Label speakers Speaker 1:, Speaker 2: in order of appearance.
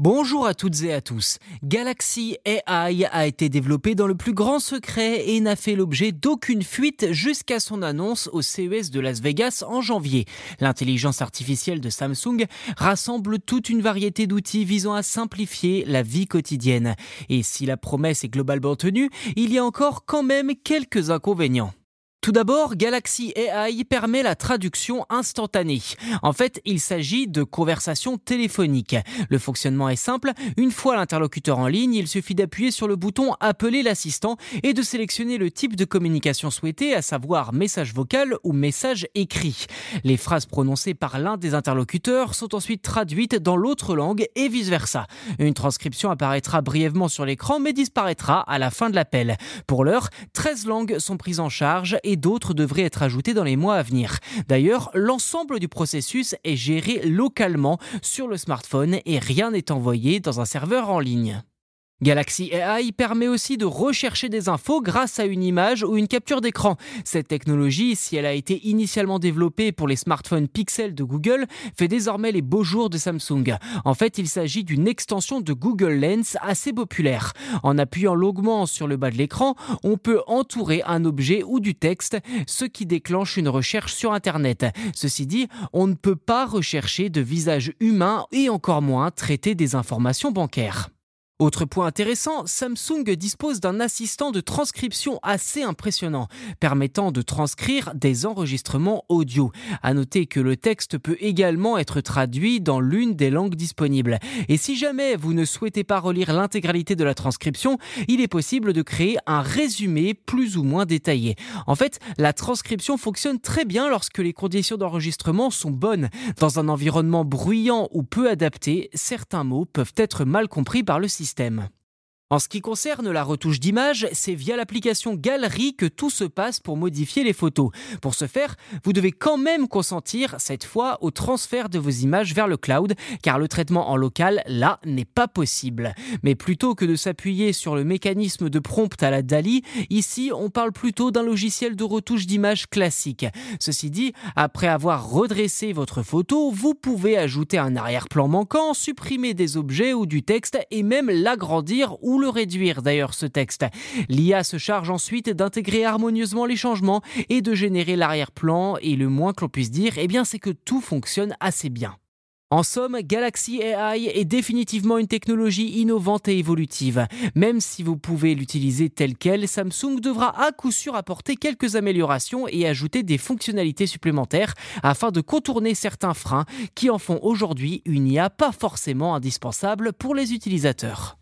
Speaker 1: Bonjour à toutes et à tous. Galaxy AI a été développé dans le plus grand secret et n'a fait l'objet d'aucune fuite jusqu'à son annonce au CES de Las Vegas en janvier. L'intelligence artificielle de Samsung rassemble toute une variété d'outils visant à simplifier la vie quotidienne. Et si la promesse est globalement tenue, il y a encore quand même quelques inconvénients. Tout d'abord, Galaxy AI permet la traduction instantanée. En fait, il s'agit de conversations téléphoniques. Le fonctionnement est simple. Une fois l'interlocuteur en ligne, il suffit d'appuyer sur le bouton Appeler l'assistant et de sélectionner le type de communication souhaité, à savoir message vocal ou message écrit. Les phrases prononcées par l'un des interlocuteurs sont ensuite traduites dans l'autre langue et vice-versa. Une transcription apparaîtra brièvement sur l'écran mais disparaîtra à la fin de l'appel. Pour l'heure, 13 langues sont prises en charge et d'autres devraient être ajoutés dans les mois à venir. D'ailleurs, l'ensemble du processus est géré localement sur le smartphone et rien n'est envoyé dans un serveur en ligne. Galaxy AI permet aussi de rechercher des infos grâce à une image ou une capture d'écran. Cette technologie, si elle a été initialement développée pour les smartphones Pixel de Google, fait désormais les beaux jours de Samsung. En fait, il s'agit d'une extension de Google Lens assez populaire. En appuyant longuement sur le bas de l'écran, on peut entourer un objet ou du texte, ce qui déclenche une recherche sur Internet. Ceci dit, on ne peut pas rechercher de visage humain et encore moins traiter des informations bancaires. Autre point intéressant, Samsung dispose d'un assistant de transcription assez impressionnant, permettant de transcrire des enregistrements audio. À noter que le texte peut également être traduit dans l'une des langues disponibles. Et si jamais vous ne souhaitez pas relire l'intégralité de la transcription, il est possible de créer un résumé plus ou moins détaillé. En fait, la transcription fonctionne très bien lorsque les conditions d'enregistrement sont bonnes. Dans un environnement bruyant ou peu adapté, certains mots peuvent être mal compris par le système système. En ce qui concerne la retouche d'image, c'est via l'application Galerie que tout se passe pour modifier les photos. Pour ce faire, vous devez quand même consentir, cette fois, au transfert de vos images vers le cloud, car le traitement en local, là, n'est pas possible. Mais plutôt que de s'appuyer sur le mécanisme de prompt à la DALI, ici, on parle plutôt d'un logiciel de retouche d'image classique. Ceci dit, après avoir redressé votre photo, vous pouvez ajouter un arrière-plan manquant, supprimer des objets ou du texte et même l'agrandir ou le réduire d'ailleurs ce texte. L'IA se charge ensuite d'intégrer harmonieusement les changements et de générer l'arrière-plan et le moins que l'on puisse dire, eh c'est que tout fonctionne assez bien. En somme, Galaxy AI est définitivement une technologie innovante et évolutive. Même si vous pouvez l'utiliser telle qu'elle, Samsung devra à coup sûr apporter quelques améliorations et ajouter des fonctionnalités supplémentaires afin de contourner certains freins qui en font aujourd'hui une IA pas forcément indispensable pour les utilisateurs.